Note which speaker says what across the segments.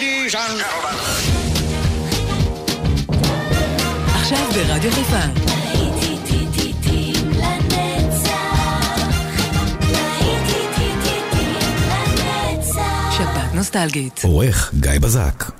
Speaker 1: ladies and gentlemen.
Speaker 2: עכשיו ברדיו חיפה. שפעת נוסטלגית.
Speaker 3: עורך גיא בזק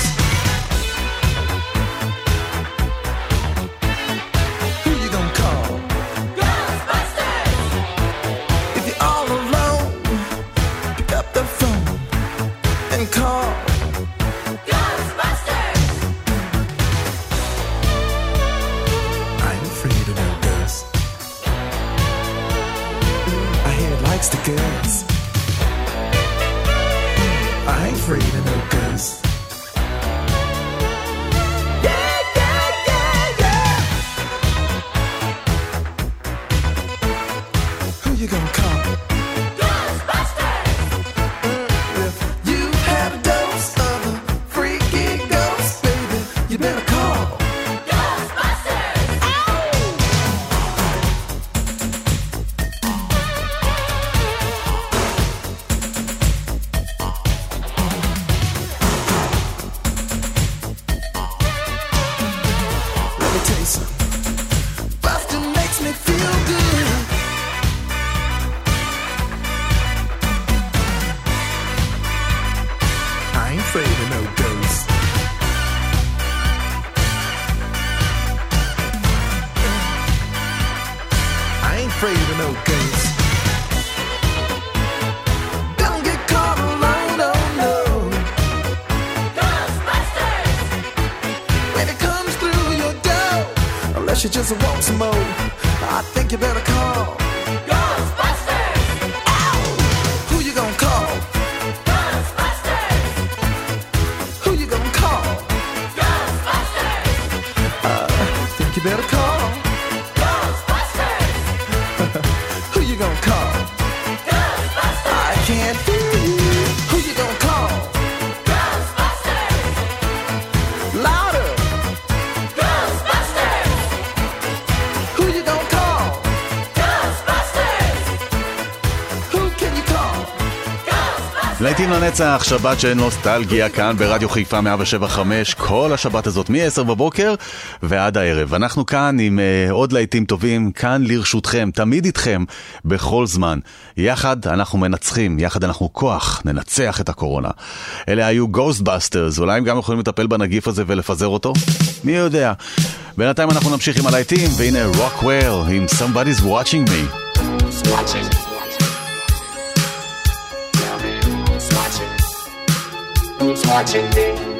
Speaker 4: I think you better call. Go!
Speaker 5: להיטים לנצח, שבת של נוסטלגיה כאן ברדיו חיפה 175, כל השבת הזאת מ-10 בבוקר ועד הערב. אנחנו כאן עם uh, עוד להיטים טובים, כאן לרשותכם, תמיד איתכם, בכל זמן. יחד אנחנו מנצחים, יחד אנחנו כוח, ננצח את הקורונה. אלה היו Ghostbusters, אולי הם גם יכולים לטפל בנגיף הזה ולפזר אותו? מי יודע. בינתיים אנחנו נמשיך עם הלהיטים, והנה Rockwear עם Somebody's Watching Me.
Speaker 6: Watching.
Speaker 2: He's watching me.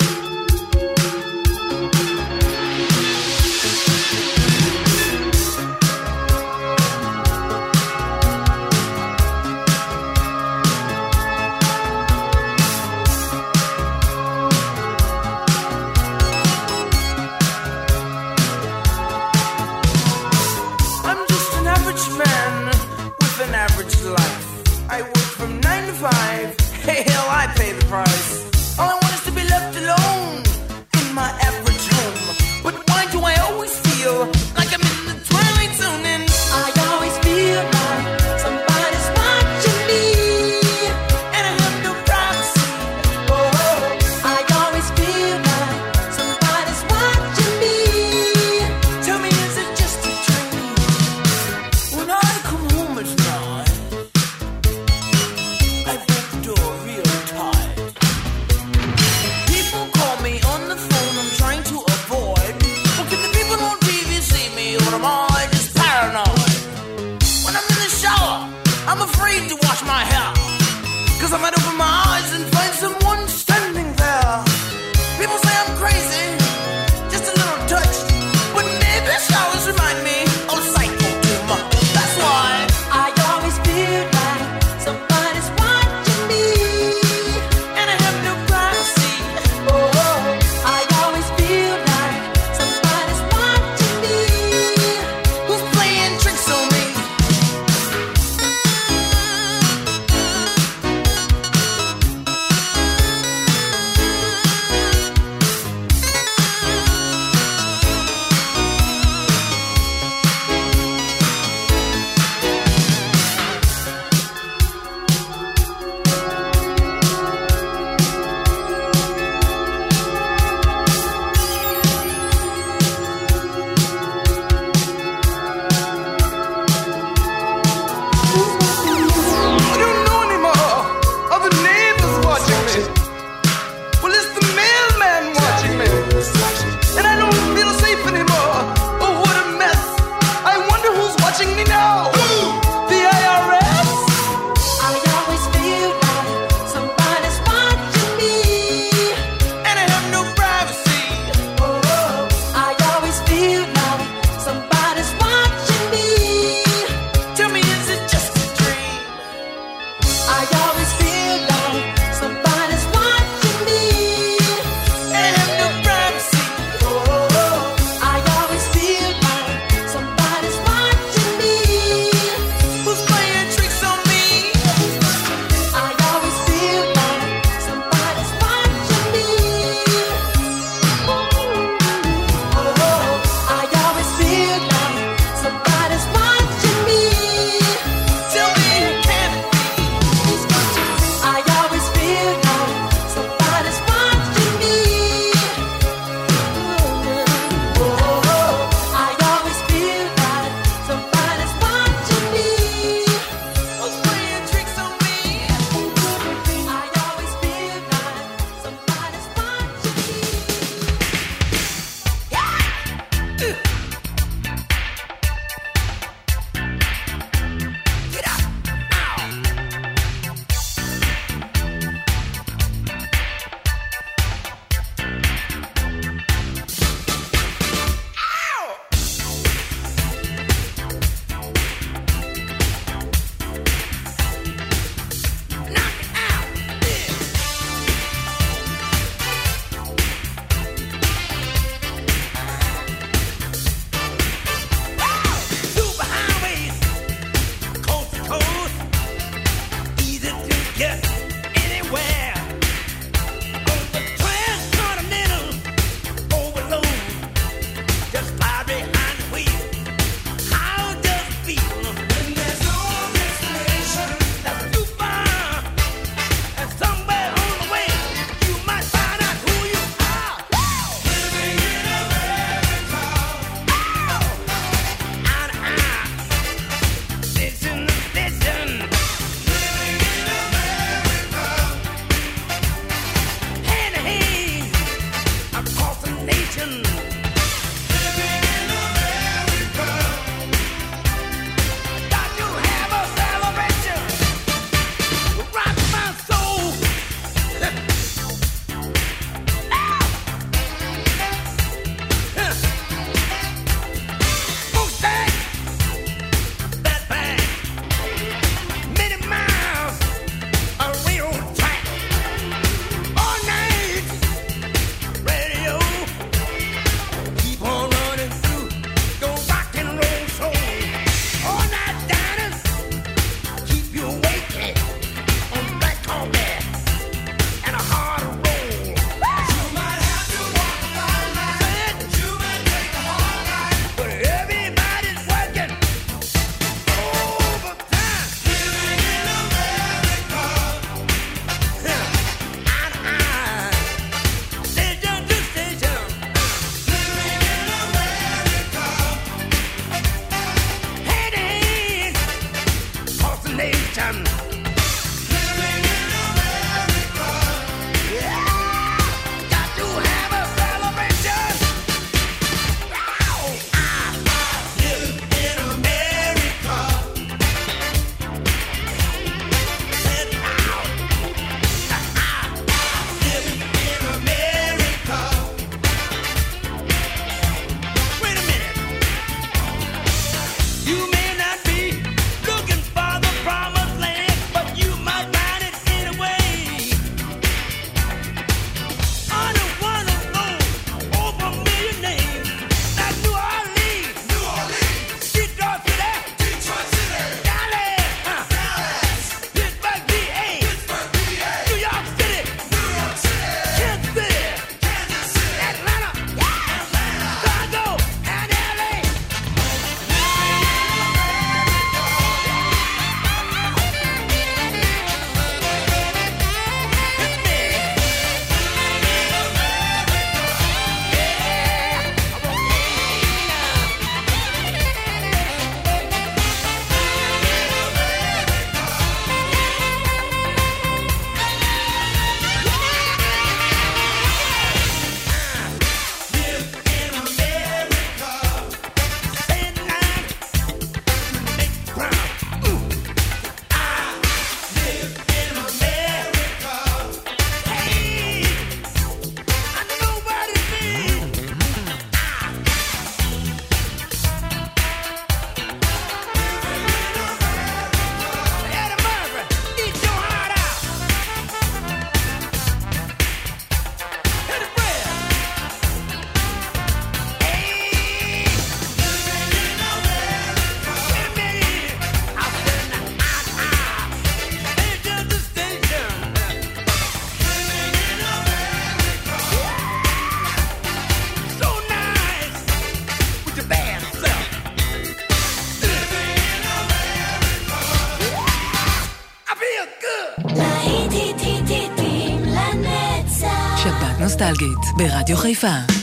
Speaker 7: ברדיו חיפה.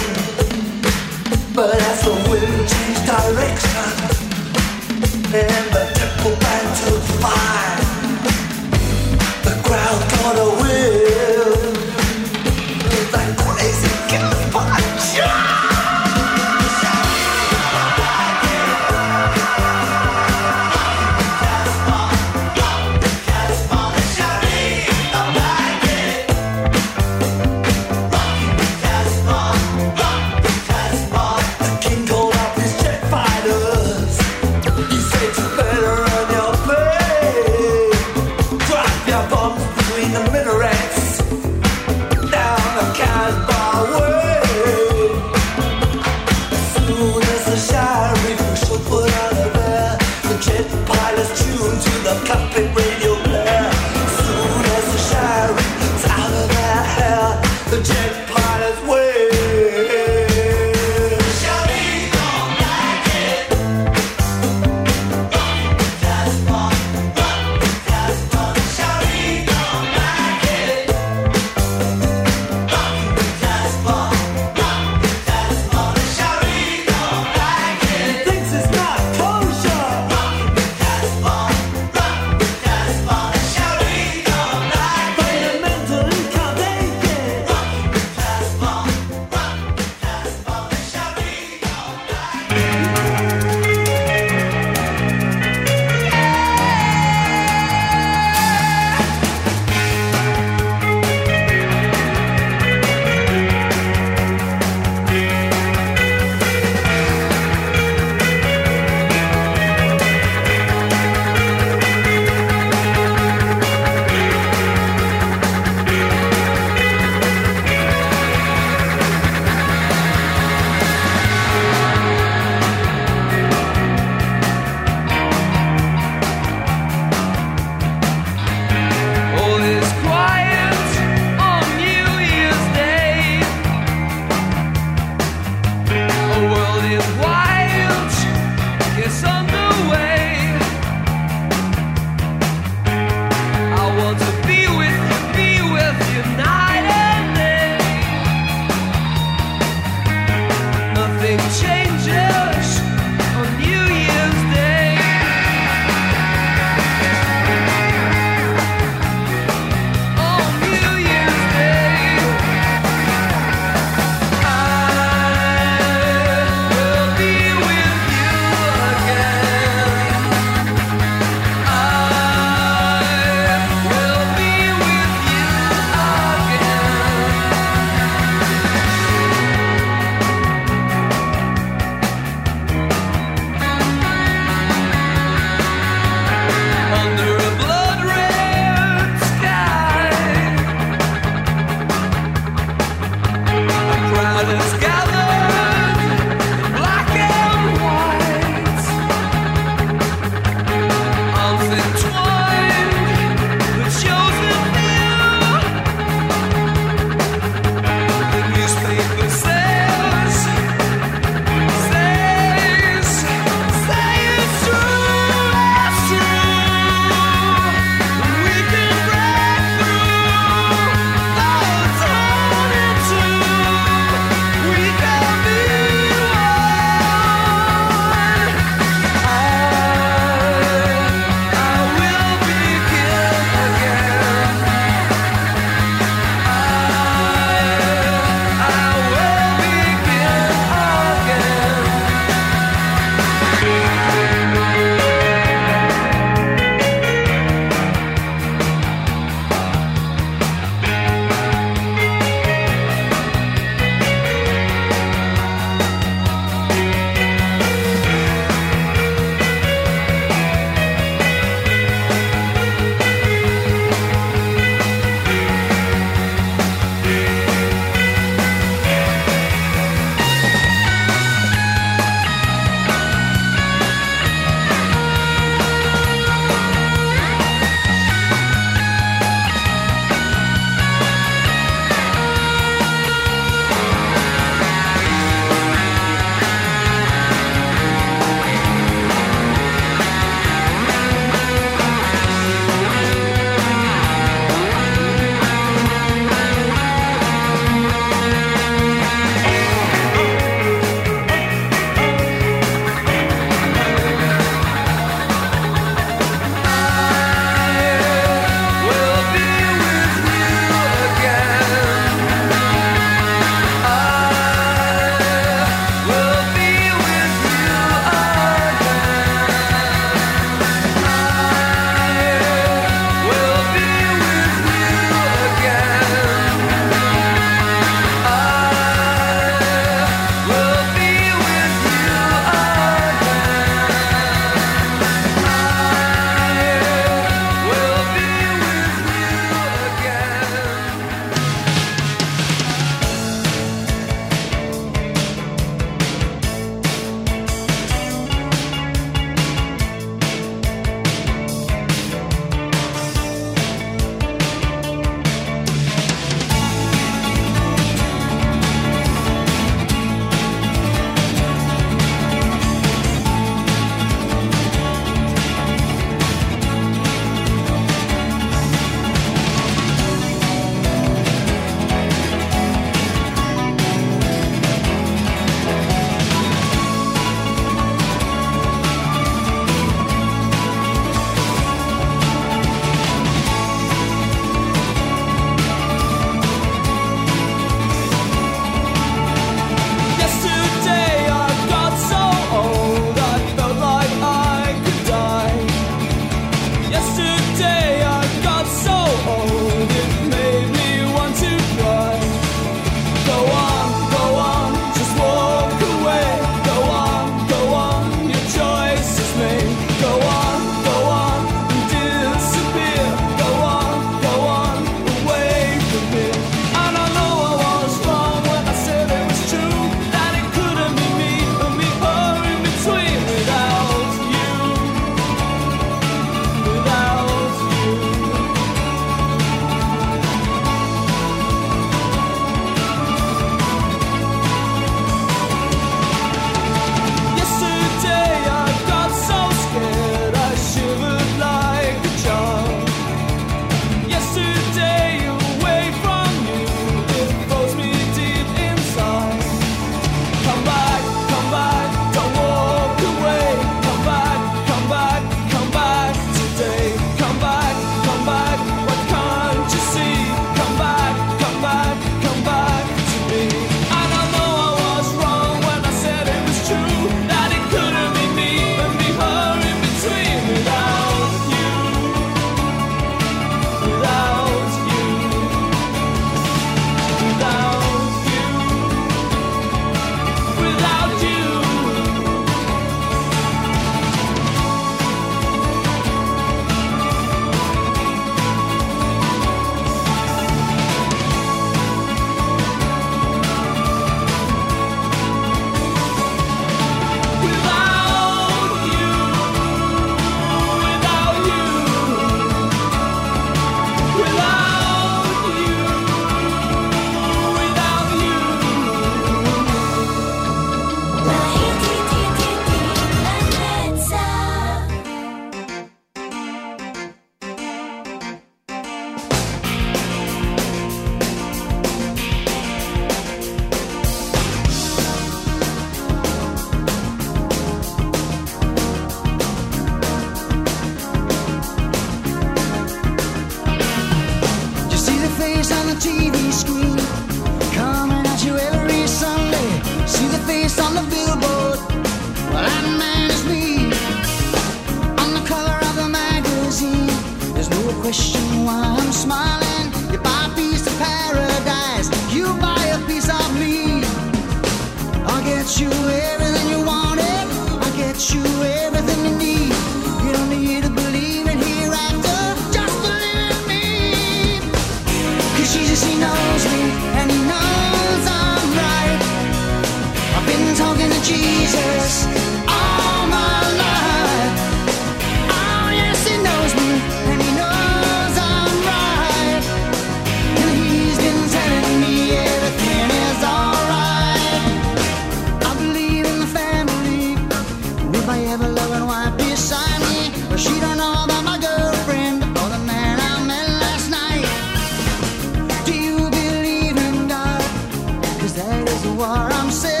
Speaker 8: I'm saying.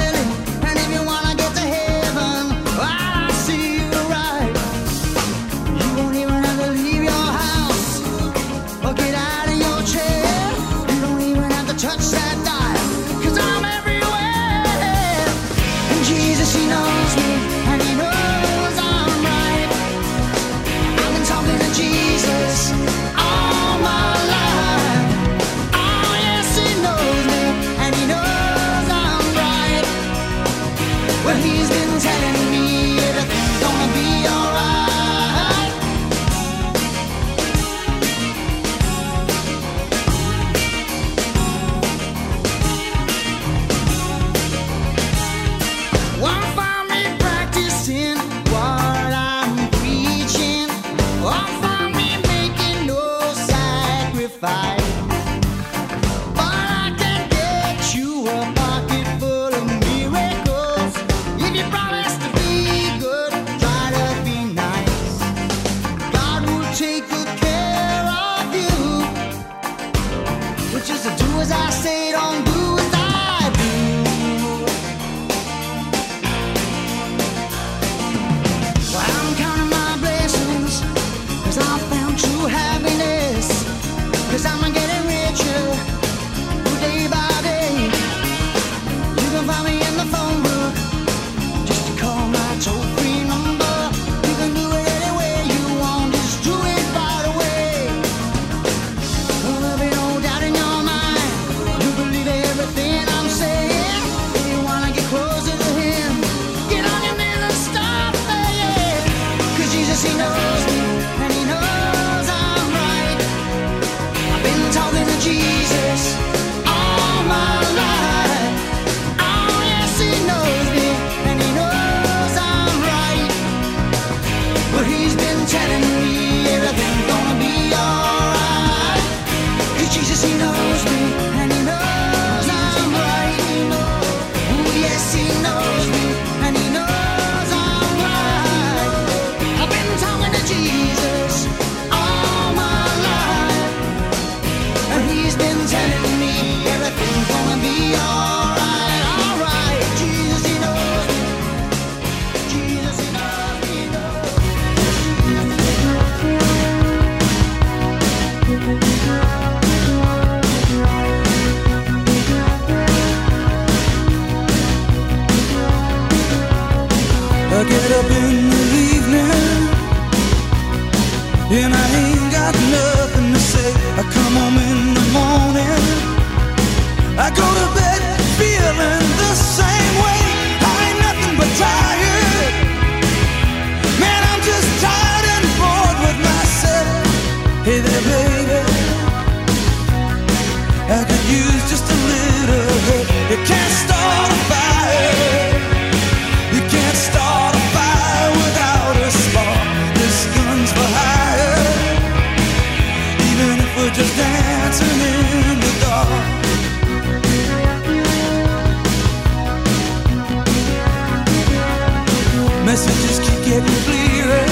Speaker 9: messages keep getting clearer.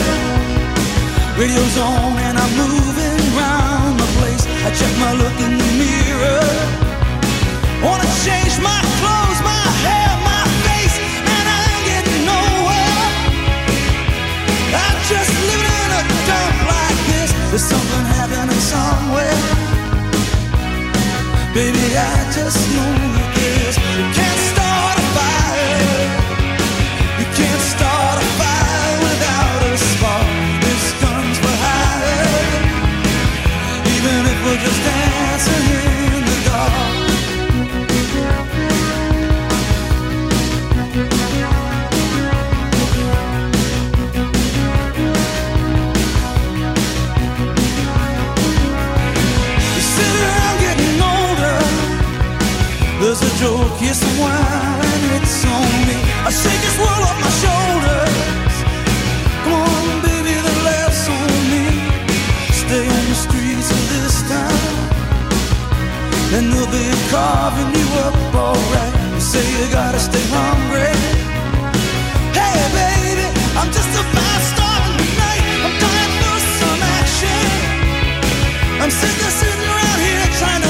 Speaker 9: Radio's on and I'm moving around the place. I check my look in the mirror. Wanna change my clothes, my hair, my face, and I ain't getting nowhere. I'm just living in a dump like this. There's something happening somewhere. Baby, I just know it is. carving you up alright. You say you gotta stay hungry. Hey, baby,
Speaker 10: I'm just a five star tonight.
Speaker 11: I'm dying for
Speaker 10: some action. I'm sick of sitting around here trying to.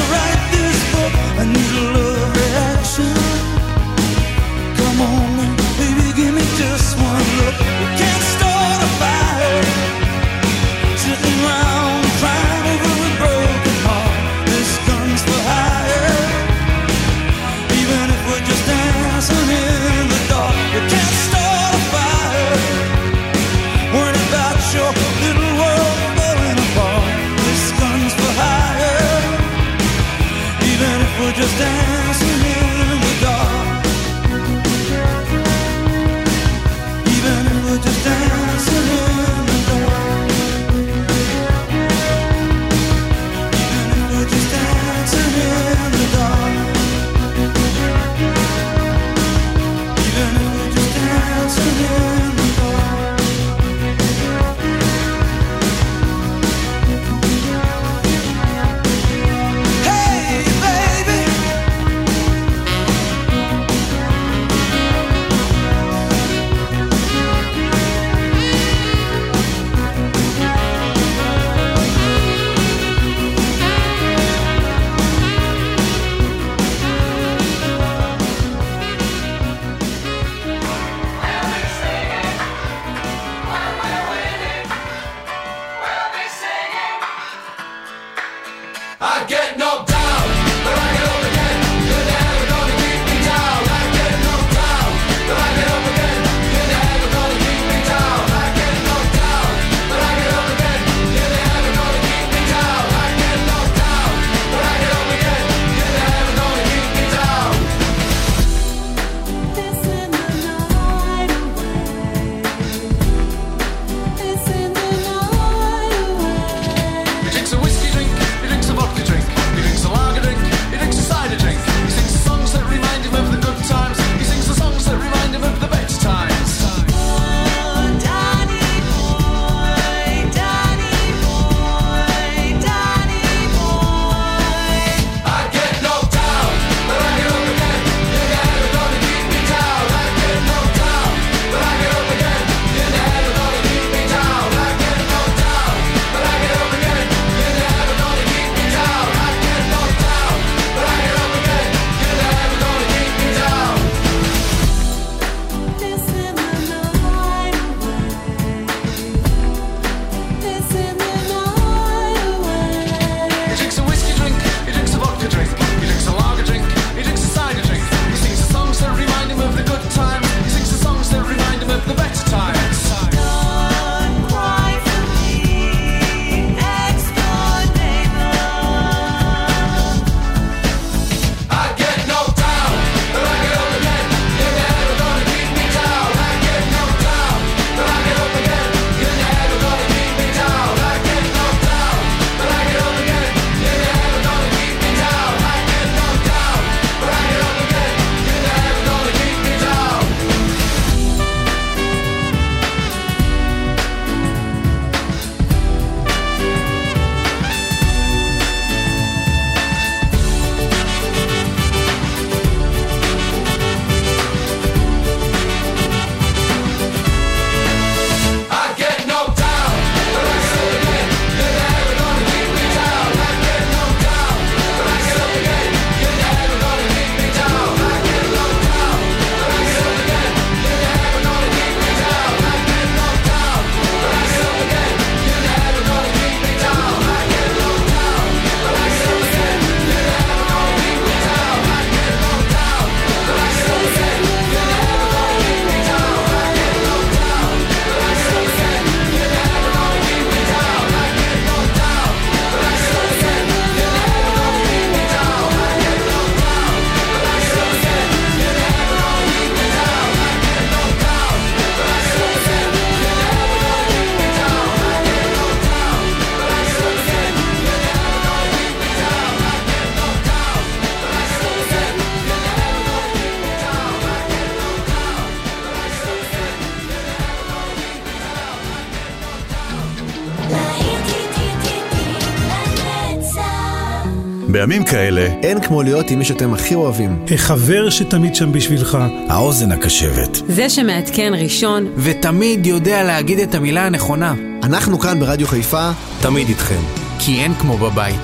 Speaker 2: בימים כאלה,
Speaker 12: אין כמו להיות עם מי שאתם הכי אוהבים.
Speaker 13: החבר שתמיד שם בשבילך.
Speaker 3: האוזן הקשבת.
Speaker 7: זה שמעדכן ראשון.
Speaker 3: ותמיד יודע להגיד את המילה הנכונה.
Speaker 12: אנחנו כאן ברדיו חיפה,
Speaker 3: תמיד איתכם. כי אין כמו בבית.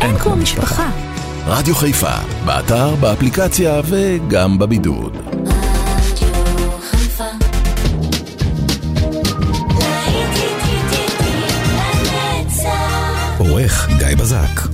Speaker 7: אין, אין כמו משפחה.
Speaker 3: רדיו חיפה, באתר, באפליקציה וגם בבידוד. עורך גיא בזק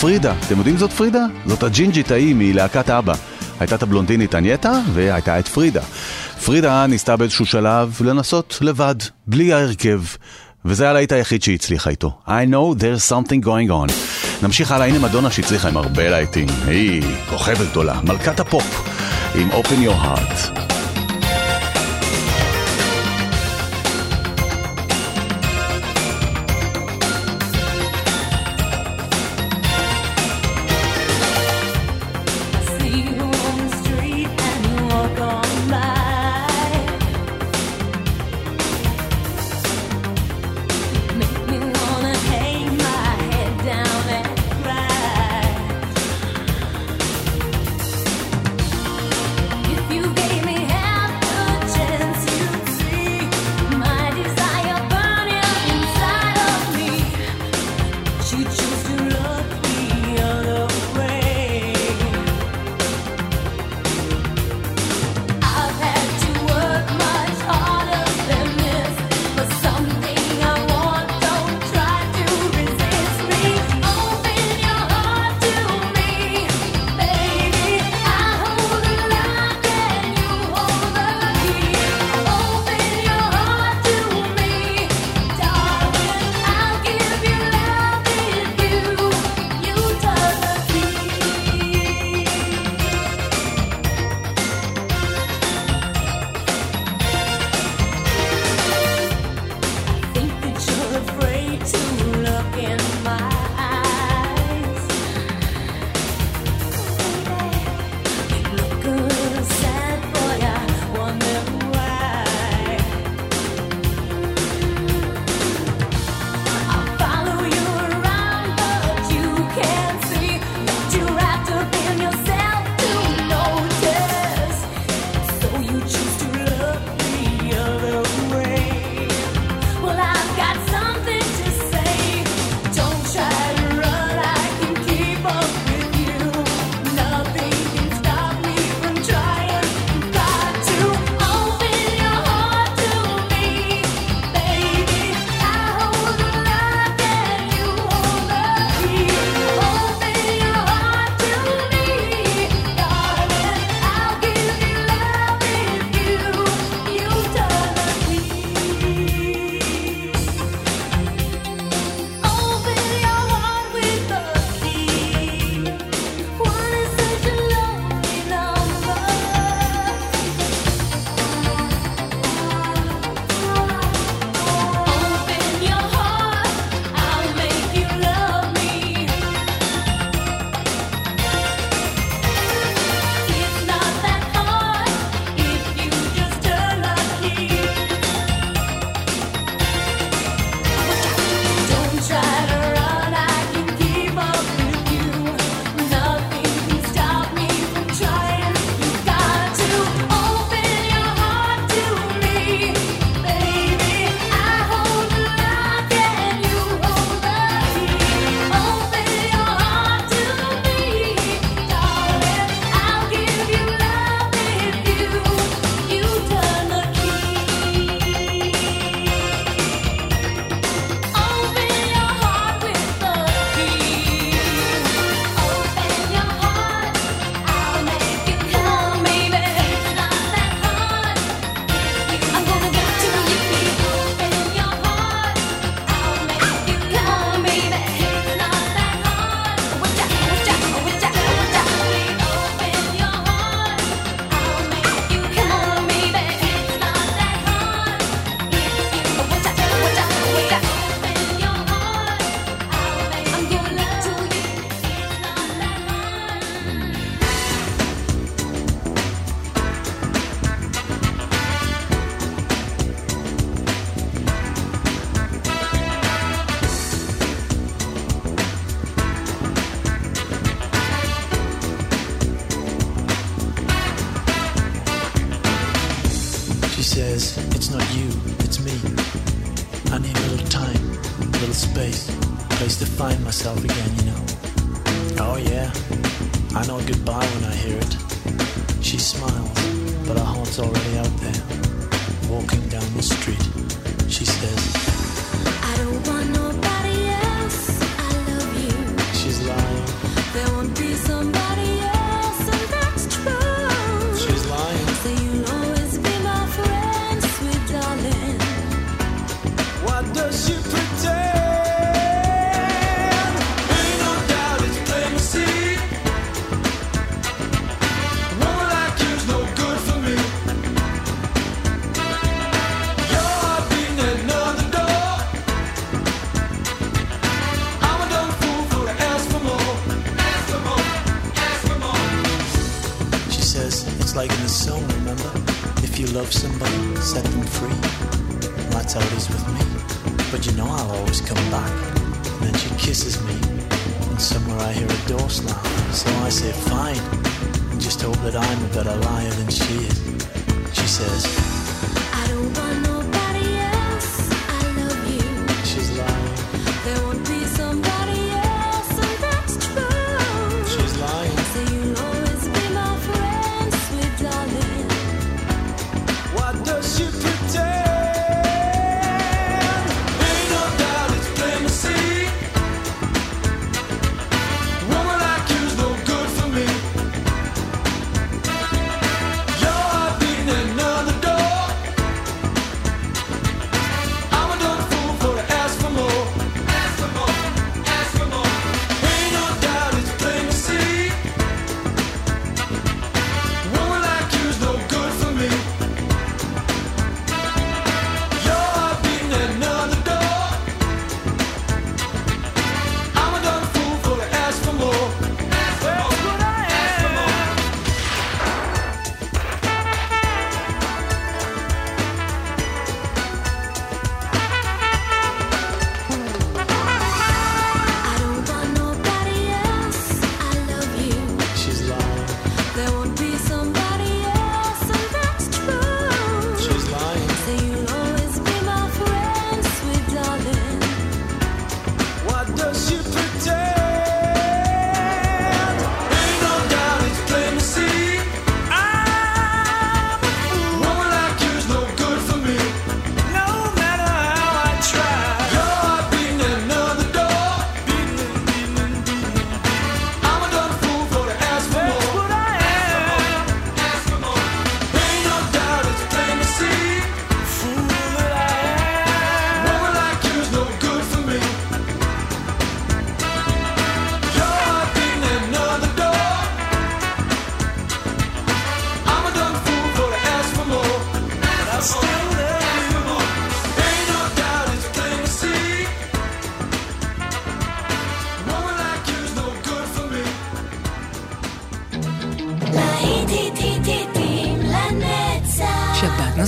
Speaker 5: פרידה. אתם יודעים זאת פרידה? זאת הג'ינג'ית ההיא מלהקת אבא. הייתה את הבלונדינית אנייטה והייתה את פרידה. פרידה ניסתה באיזשהו שלב לנסות לבד, בלי ההרכב,
Speaker 2: וזה היה להיט היחיד שהיא הצליחה איתו. I know there's something going on. נמשיך הלאה, הנה מדונה שהצליחה עם הרבה להיטים. היא כוכבת גדולה, מלכת הפופ, עם Open Your Heart.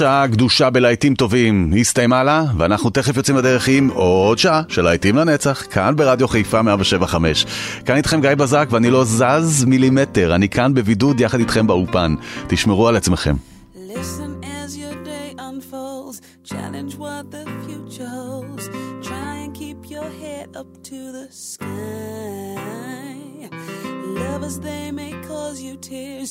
Speaker 5: שעה גדושה בלהיטים טובים הסתיימה לה, ואנחנו תכף יוצאים לדרך עם עוד שעה של להיטים לנצח, כאן ברדיו חיפה 175. כאן איתכם גיא בזק, ואני לא זז מילימטר, אני כאן בבידוד יחד איתכם באולפן. תשמרו על עצמכם.
Speaker 14: Lovers, they may cause you tears.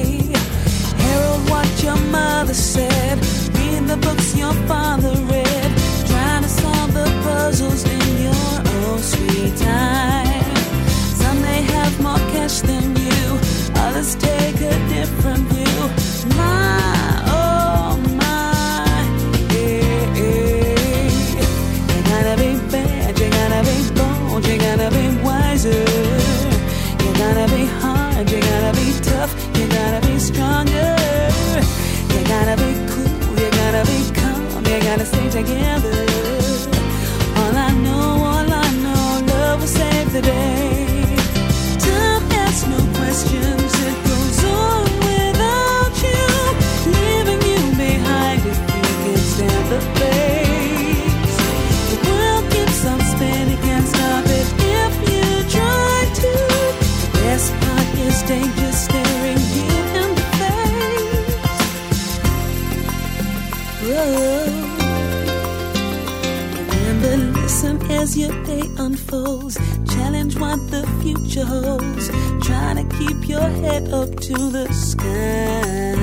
Speaker 14: Your mother said, read the books your father read, trying to solve the puzzles in your own sweet time. Some may have more cash than you, others take a different view. My, oh my, yeah, yeah. You gotta be bad, you gotta be bold, you gotta be wiser. You gotta be hard, you gotta gotta as your day unfolds. Challenge what the future holds. Try to keep your head up to the sky.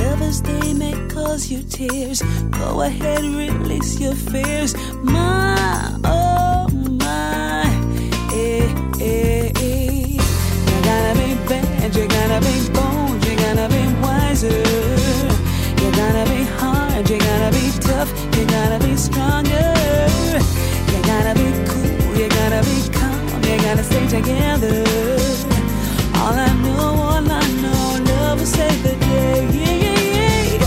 Speaker 14: Lovers, they may cause you tears. Go ahead, release your fears. My, oh my, eh, eh, eh. You gotta be bad, you gotta be together. All I know, all I know, love will save the day. You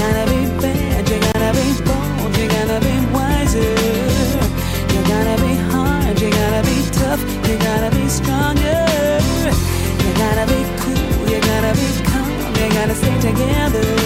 Speaker 14: gotta be bad, you gotta be bold, you gotta be wiser. You gotta be hard, you gotta be tough, you gotta be stronger. You gotta be cool, you gotta be calm, you gotta stay together.